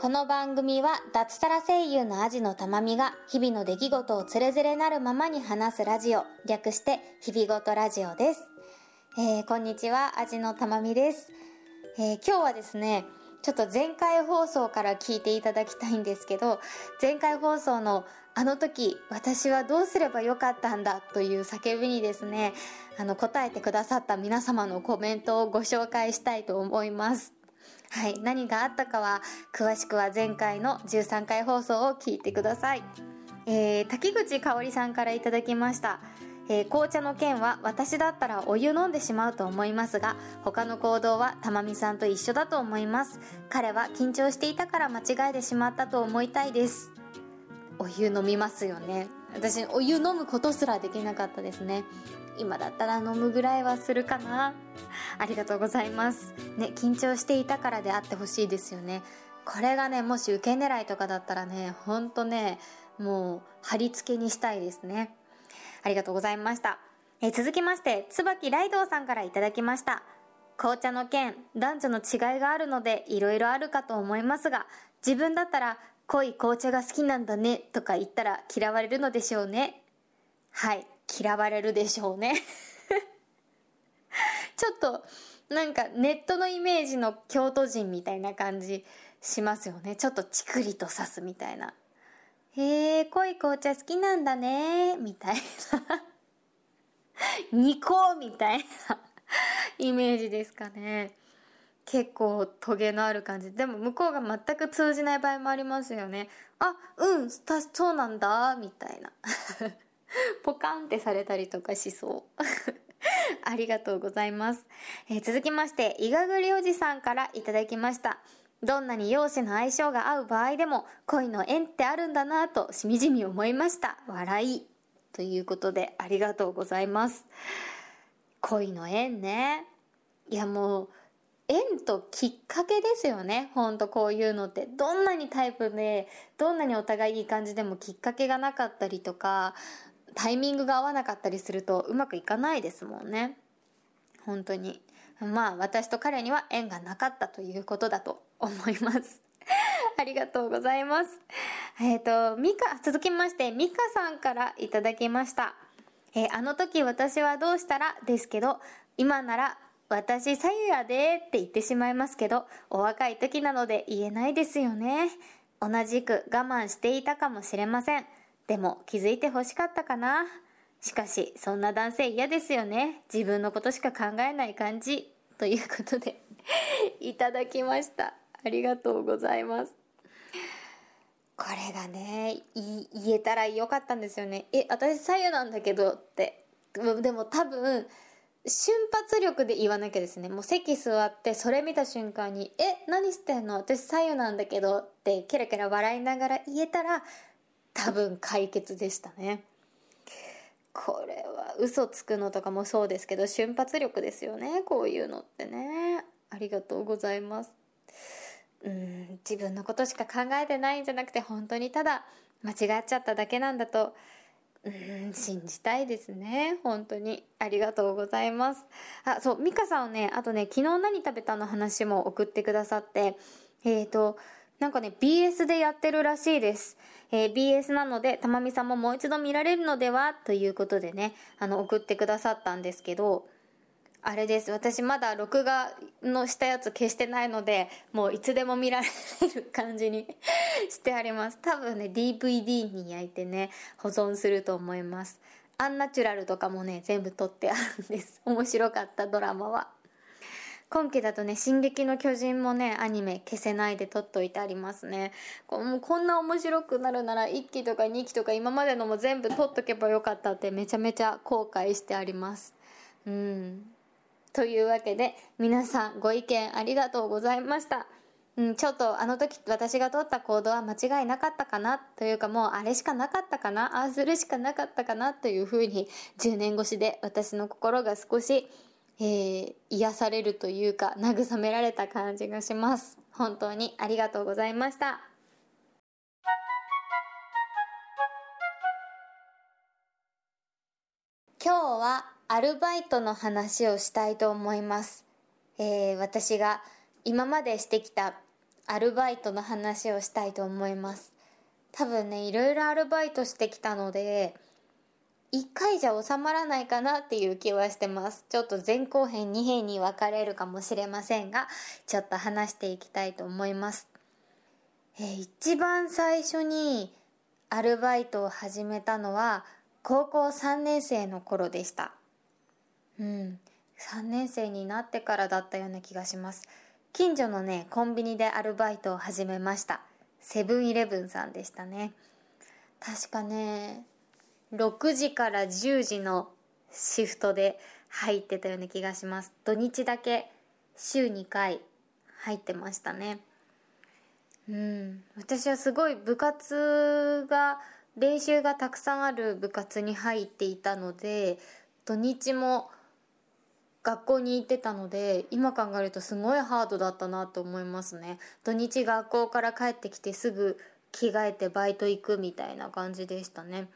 この番組は脱サラ声優のアジのたまみが日々の出来事をつれづれなるままに話すラジオ、略して日々ごとラジオです。えー、こんにちは、アジのたまみです。えー、今日はですね、ちょっと前回放送から聞いていただきたいんですけど、前回放送のあの時私はどうすればよかったんだという叫びにですね、あの答えてくださった皆様のコメントをご紹介したいと思います。はい、何があったかは詳しくは前回の13回放送を聞いてください。えー、滝口香織さんからいただきました。えー、紅茶の件は私だったらお湯飲んでしまうと思いますが他の行動はたまみさんと一緒だと思います彼は緊張していたから間違えてしまったと思いたいですお湯飲みますよね私お湯飲むことすらできなかったですね今だったら飲むぐらいはするかなありがとうございますね緊張していたからであってほしいですよねこれがねもし受け狙いとかだったらねほんとねもう貼り付けにしたいですねありがとうございました。え続きまして、椿ライドウさんからいただきました。紅茶の件、男女の違いがあるので色々あるかと思いますが、自分だったら濃い紅茶が好きなんだねとか言ったら嫌われるのでしょうね。はい、嫌われるでしょうね。ちょっと、なんかネットのイメージの京都人みたいな感じしますよね。ちょっとチクリと刺すみたいな。へえ、濃い紅茶好きなんだね、みたいな。ニコみたいなイメージですかね。結構トゲのある感じ。でも向こうが全く通じない場合もありますよね。あ、うん、そうなんだ、みたいな。ポカンってされたりとかしそう。ありがとうございます。えー、続きまして、いがぐりおじさんからいただきました。どんなに容姿の相性が合う場合でも恋の縁ってあるんだなぁとしみじみ思いました。笑い。ということでありがとうございます。恋の縁ね。いやもう、縁ときっかけですよね。ほんとこういうのって。どんなにタイプで、どんなにお互いいい感じでもきっかけがなかったりとか、タイミングが合わなかったりするとうまくいかないですもんね。本当に。まあ私と彼には縁がなかったということだと 思います。ありがとうございます。えっ、ー、と、ミカ、続きまして、ミカさんからいただきました。えー、あの時私はどうしたらですけど、今なら私左右やでって言ってしまいますけど、お若い時なので言えないですよね。同じく我慢していたかもしれません。でも気づいて欲しかったかな。しかし、そんな男性嫌ですよね。自分のことしか考えない感じ。ということで いただきました。ありがとうございます。これがね、言えたらよかったんですよね。え、私左右なんだけどって。でも多分、瞬発力で言わなきゃですね。もう席座ってそれ見た瞬間に、え、何してんの？私左右なんだけどってケラケラ笑いながら言えたら多分解決でしたね。これは嘘つくのとかもそうですけど瞬発力ですよね。こういうのってね。ありがとうございます。うん自分のことしか考えてないんじゃなくて本当にただ間違っちゃっただけなんだとうん信じたいですね。本当に。ありがとうございます。あそう美香さんはねあとね昨日何食べたの話も送ってくださってえっ、ー、となんかね、BS でやってるらしいです。えー、BS なので、たまみさんももう一度見られるのでは？ということでね、あの、送ってくださったんですけど、あれです。私まだ録画のしたやつ消してないので、もういつでも見られる感じに してあります。多分ね、DVD に焼いてね、保存すると思います。アンナチュラルとかもね、全部撮ってあるんです。面白かったドラマは。今期だとね、進撃の巨人もね、アニメ消せないで撮っといてありますね。こもうこんな面白くなるなら1期とか2期とか今までのも全部撮っとけばよかったってめちゃめちゃ後悔してあります。うん。というわけで、皆さんご意見ありがとうございました。うん、ちょっとあの時私が取った行動は間違いなかったかな？というかもうあれしかなかったかな？ああするしかなかったかな？というふうに10年越しで私の心が少しえー、癒されるというか、慰められた感じがします。本当にありがとうございました。今日はアルバイトの話をしたいと思います。えー、私が今までしてきたアルバイトの話をしたいと思います多分ねいろいろアルバイトしてきたので1回じゃ収まらないかなっていう気はしてます。ちょっと前後編2編に分かれるかもしれませんがちょっと話していきたいと思います。えー、一番最初にアルバイトを始めたのは高校3年生の頃でした。うん。3年生になってからだったような気がします。近所のねコンビニでアルバイトを始めました。セブンイレブンさんでしたね。確かね6時から10時のシフトで入ってたような気がします。土日だけ週2回入ってましたね。うん。私はすごい部活が練習がたくさんある部活に入っていたので土日も学校に行ってたので今考えるとすごいハードだったなと思いますね。土日学校から帰ってきてすぐ着替えてバイト行くみたいな感じでしたね。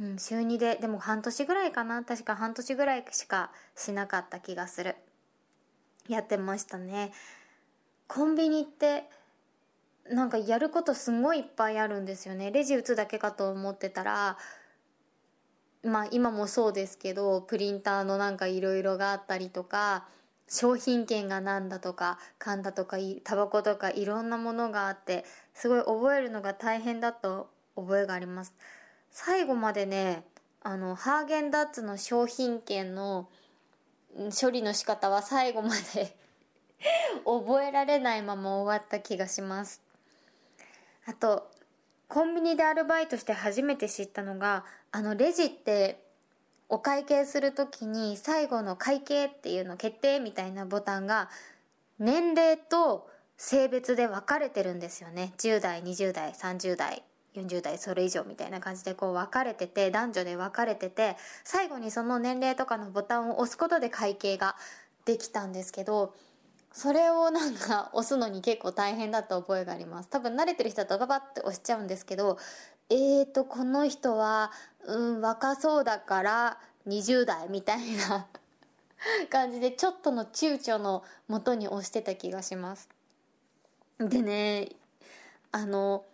うん週2ででも半年ぐらいかな。確か半年ぐらいしかしなかった気がする。やってましたね。コンビニってなんかやることすごいいっぱいあるんですよね。レジ打つだけかと思ってたらまあ今もそうですけどプリンターのなんかいろいろがあったりとか商品券がなんだとか缶だとかタバコとかいろんなものがあってすごい覚えるのが大変だと覚えがあります。最後までねあのハーゲンダッツの商品券の処理の仕方は最後まで 覚えられないまま終わった気がします。あとコンビニでアルバイトして初めて知ったのがあのレジってお会計する時に最後の会計っていうの決定みたいなボタンが年齢と性別で分かれてるんですよね。10代20代30代。40代それ以上みたいな感じでこう分かれてて男女で分かれてて最後にその年齢とかのボタンを押すことで会計ができたんですけどそれをなんか押すのに結構大変だった覚えがあります。多分慣れてる人だとババッて押しちゃうんですけどえーとこの人はうん若そうだから20代みたいな 感じでちょっとの躊躇のもとに押してた気がします。でねあの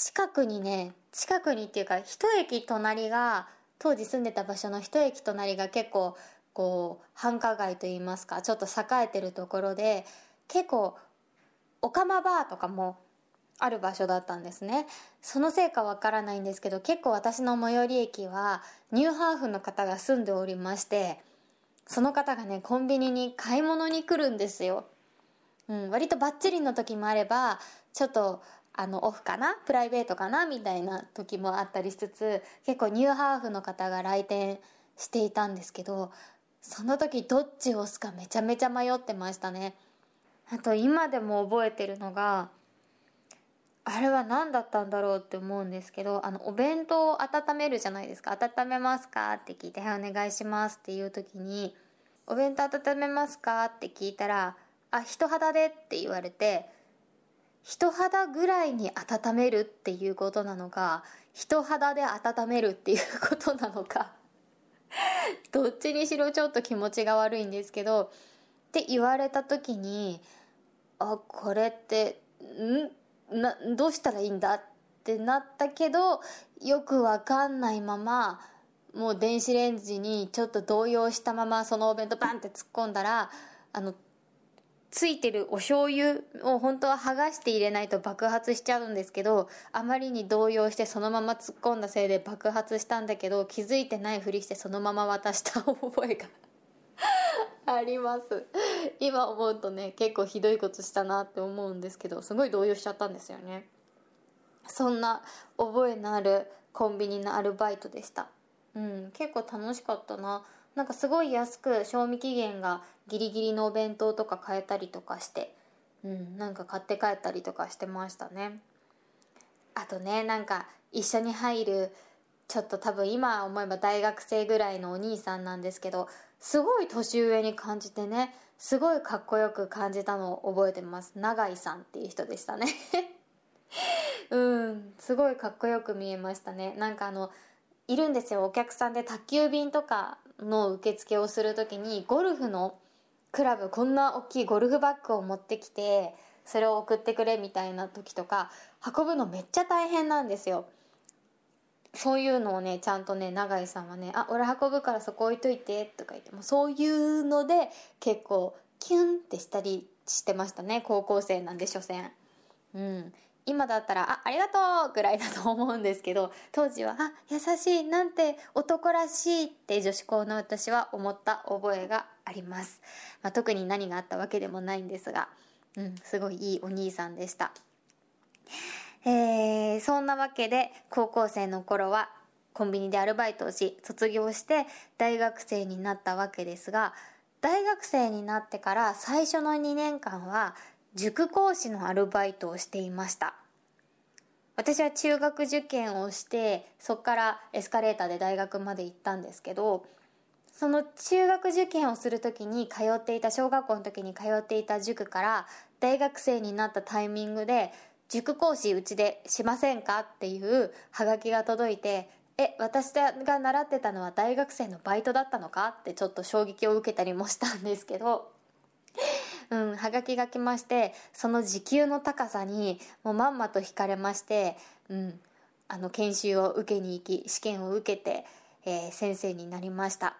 近くにね近くにっていうか一駅隣が当時住んでた場所の一駅隣が結構こう繁華街といいますかちょっと栄えてるところで結構オカマバーとかもある場所だったんですね。そのせいかわからないんですけど結構私の最寄り駅はニューハーフの方が住んでおりましてその方がねコンビニに買い物に来るんですよ、うん、割とバッチリの時もあればちょっとあのオフかな？プライベートかな？みたいな時もあったりしつつ結構ニューハーフの方が来店していたんですけどその時どっちを押すかめちゃめちゃ迷ってましたね。あと今でも覚えてるのがあれは何だったんだろうって思うんですけどあのお弁当を温めるじゃないですか。温めますか？って聞いて「はいお願いします」っていう時に「お弁当温めますか?」って聞いたら「あ人肌で」って言われて人肌ぐらいに温めるっていうことなのか人肌で温めるっていうことなのか どっちにしろちょっと気持ちが悪いんですけどって言われた時にあこれってん？などうしたらいいんだってなったけどよくわかんないままもう電子レンジにちょっと動揺したままそのお弁当バンって突っ込んだらあのついてるお醤油を本当は剥がして入れないと爆発しちゃうんですけどあまりに動揺してそのまま突っ込んだせいで爆発したんだけど気づいてないふりしてそのまま渡した覚えが あります。今思うとね結構ひどいことしたなって思うんですけどすごい動揺しちゃったんですよね。そんな覚えのあるコンビニのアルバイトでした。うん結構楽しかったな。なんかすごい安く賞味期限がギリギリのお弁当とか買えたりとかしてうんなんか買って帰ったりとかしてましたね。あとねなんか一緒に入るちょっと多分今思えば大学生ぐらいのお兄さんなんですけどすごい年上に感じてねすごいかっこよく感じたのを覚えてます。永井さんっていう人でしたね。うんすごいかっこよく見えましたね。なんかあのいるんですよ。お客さんで宅急便とかの受付をする時にゴルフのクラブこんな大きいゴルフバッグを持ってきてそれを送ってくれみたいな時とか運ぶのめっちゃ大変なんですよ。そういうのをねちゃんとね永井さんはね「あ俺運ぶからそこ置いといて」とか言ってもそういうので結構キュンってしたりしてましたね高校生なんで所詮うん。今だったら「あありがとう!」ぐらいだと思うんですけど 当時は「あ優しいなんて男らしい」って女子校の私は思った覚えがあります、まあ、特に何があったわけでもないんですが、うん、すごいいいお兄さんでしたえー、そんなわけで高校生の頃はコンビニでアルバイトをし卒業して大学生になったわけですが大学生になってから最初の2年間は塾講師のアルバイトをしていました。私は中学受験をしてそこからエスカレーターで大学まで行ったんですけどその中学受験をする時に通っていた小学校の時に通っていた塾から大学生になったタイミングで塾講師うちでしませんか？っていうハガキが届いてえ私が習ってたのは大学生のバイトだったのか？ってちょっと衝撃を受けたりもしたんですけどうん、はがきが来ましてその時給の高さにもうまんまと惹かれまして、うん、あの研修を受けに行き試験を受けて、えー、先生になりました。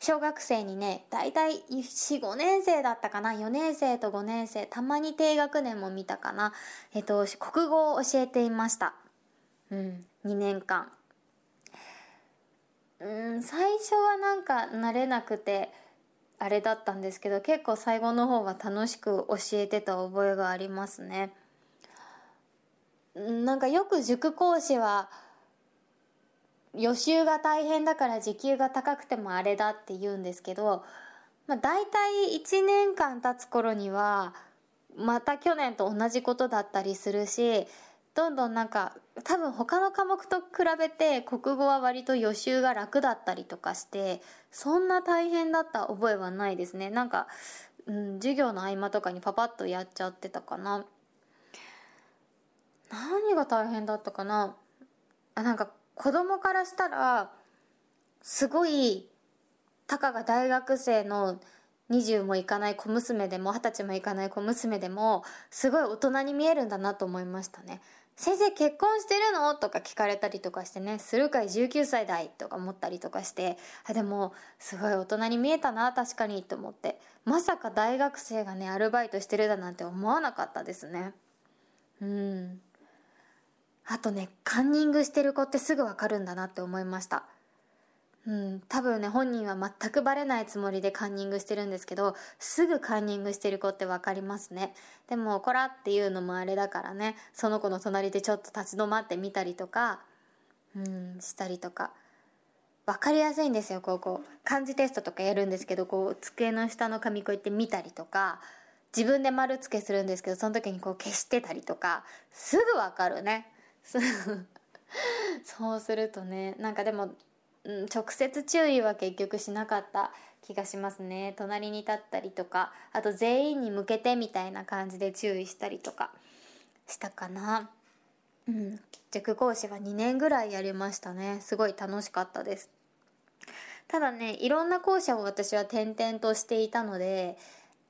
小学生にね大体45年生だったかな4年生と5年生たまに低学年も見たかなえっと国語を教えていました。うん2年間。うん最初はなんか慣れなくてあれだったんですけど結構最後の方は楽しく教えてた覚えがありますね。なんかよく塾講師は予習が大変だから時給が高くてもあれだって言うんですけど、まあ、大体1年間経つ頃にはまた去年と同じことだったりするしどんどんなんか多分他の科目と比べて国語は割と予習が楽だったりとかしてそんな大変だった覚えはないですね。なんか、うん、授業の合間とかにパパッとやっちゃってたかな。何が大変だったかな。あなんか子供からしたらすごいたかが大学生の20もいかない小娘でも二十歳もいかない小娘でもすごい大人に見えるんだなと思いましたね。先生結婚してるの？とか聞かれたりとかしてねするかい？19歳だいとか思ったりとかして。あでもすごい大人に見えたな。確かにと思って。まさか大学生がねアルバイトしてるだなんて思わなかったですね。うん。あとねカンニングしてる子ってすぐわかるんだなって思いました。うん多分ね本人は全くバレないつもりでカンニングしてるんですけどすぐカンニングしてる子って分かりますね。でもこらっていうのもあれだからねその子の隣でちょっと立ち止まってみたりとかうんしたりとか。分かりやすいんですよこうこう漢字テストとかやるんですけどこう机の下の紙こうやって見たりとか自分で丸付けするんですけどその時にこう消してたりとかすぐ分かるね。そうするとねなんかでも、うん、直接注意は結局しなかった気がしますね。隣に立ったりとかあと全員に向けてみたいな感じで注意したりとかしたかな。うん塾講師は2年ぐらいやりましたね。すごい楽しかったです。ただねいろんな校舎を私は転々としていたので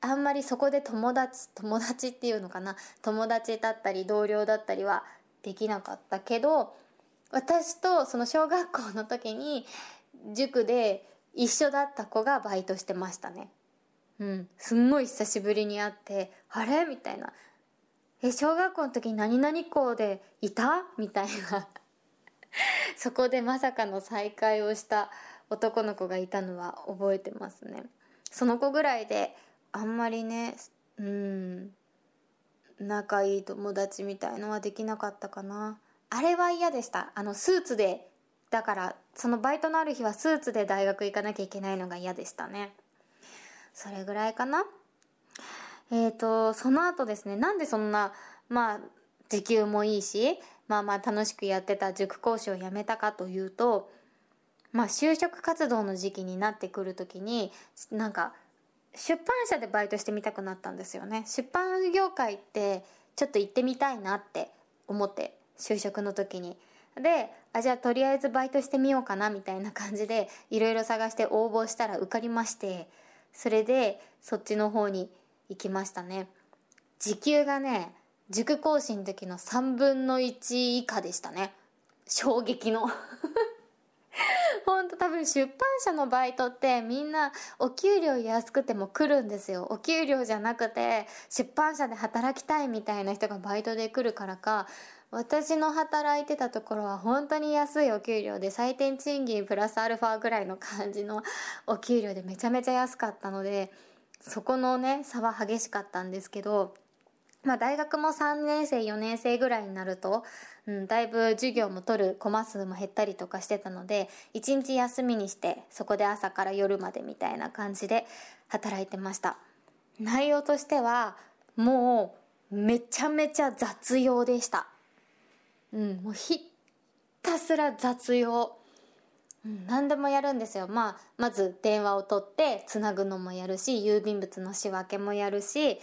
あんまりそこで友達友達っていうのかな。友達だったり同僚だったりはできなかったけど私とその小学校の時に塾で一緒だった子がバイトしてましたね。うん。すんごい久しぶりに会って「あれ?」みたいな「え小学校の時に何々校でいた?」みたいな。そこでまさかの再会をした男の子がいたのは覚えてますね。その子ぐらいであんまりねうん仲いい友達みたいのはできなかったかな。あれは嫌でした。あのスーツでだからそのバイトのある日はスーツで大学行かなきゃいけないのが嫌でしたね。それぐらいかな。えっ、ー、とその後ですねなんでそんなまあ時給もいいしまあまあ楽しくやってた塾講師を辞めたかというとまあ就職活動の時期になってくる時になんか出版社でバイトしてみたくなったんですよね。出版業界ってちょっと行ってみたいなって思って就職の時に。であじゃあとりあえずバイトしてみようかなみたいな感じでいろいろ探して応募したら受かりましてそれでそっちの方に行きましたね。時給がね塾講師の時の3分の1以下でしたね。衝撃の。ほんと多分出版社のバイトってみんなお給料安くても来るんですよ。お給料じゃなくて出版社で働きたいみたいな人がバイトで来るからか私の働いてたところは本当に安いお給料で最低賃金プラスアルファぐらいの感じのお給料でめちゃめちゃ安かったのでそこのね差は激しかったんですけどまあ大学も3年生4年生ぐらいになると、うん、だいぶ授業も取るコマ数も減ったりとかしてたので1日休みにしてそこで朝から夜までみたいな感じで働いてました。内容としてはもうめちゃめちゃ雑用でした。うん、もうひたすら雑用、うん、何でもやるんですよ、まあ、まず電話を取ってつなぐのもやるし郵便物の仕分けもやるし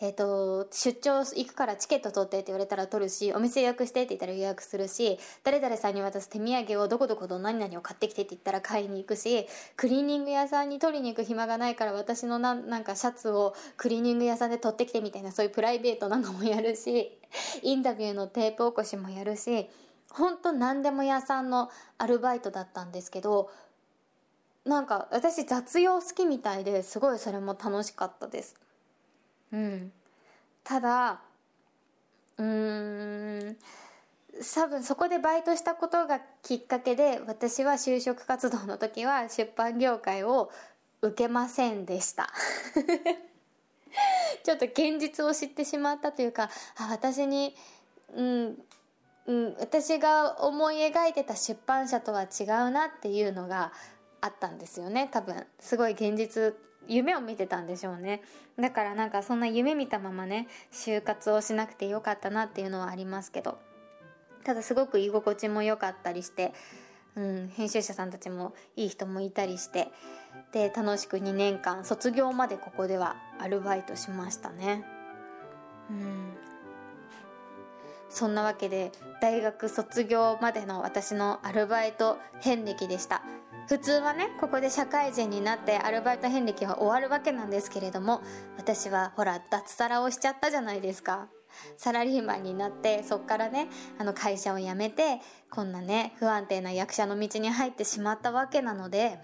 えっ、ー、と、出張行くからチケット取ってって言われたら取るし、お店予約してって言ったら予約するし、誰々さんに渡す手土産をどこどこと何々を買ってきてって言ったら買いに行くし、クリーニング屋さんに取りに行く暇がないから私のななんかシャツをクリーニング屋さんで取ってきてみたいなそういうプライベートなのもやるし、インタビューのテープ起こしもやるし、ほんと何でも屋さんのアルバイトだったんですけど、なんか私雑用好きみたいですごいそれも楽しかったです。うん。ただうん多分そこでバイトしたことがきっかけで私は就職活動の時は出版業界を受けませんでした。ちょっと現実を知ってしまったというかあ私にうんうん、私が思い描いてた出版社とは違うなっていうのがあったんですよね多分。すごい現実夢を見てたんでしょうね。だからなんかそんな夢見たままね就活をしなくてよかったなっていうのはありますけど。ただすごく居心地も良かったりして、うん、編集者さんたちもいい人もいたりしてで楽しく2年間卒業までここではアルバイトしましたね。うん。そんなわけで大学卒業までの私のアルバイト遍歴でした。普通はねここで社会人になってアルバイト遍歴は終わるわけなんですけれども私はほら脱サラをしちゃったじゃないですか。サラリーマンになってそっからねあの会社を辞めてこんなね不安定な役者の道に入ってしまったわけなので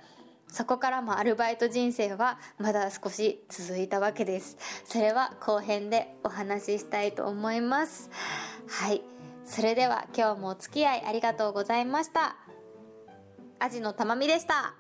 そこからもアルバイト人生はまだ少し続いたわけです。それは後編でお話ししたいと思います。はい。それでは今日もお付き合いありがとうございました。アジのたまみでした。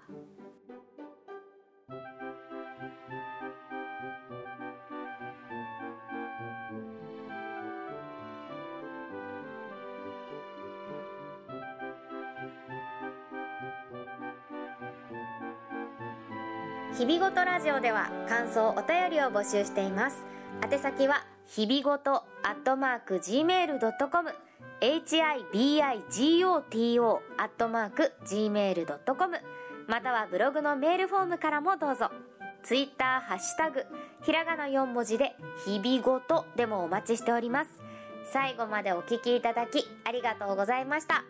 日々ごとラジオでは感想お便りを募集しています。宛先は日々ごとアットマーク gmail.com hibigoto アットマーク gmail.com またはブログのメールフォームからもどうぞ。ツイッターハッシュタグひらがな4文字で日々ごとでもお待ちしております。最後までお聞きいただきありがとうございました。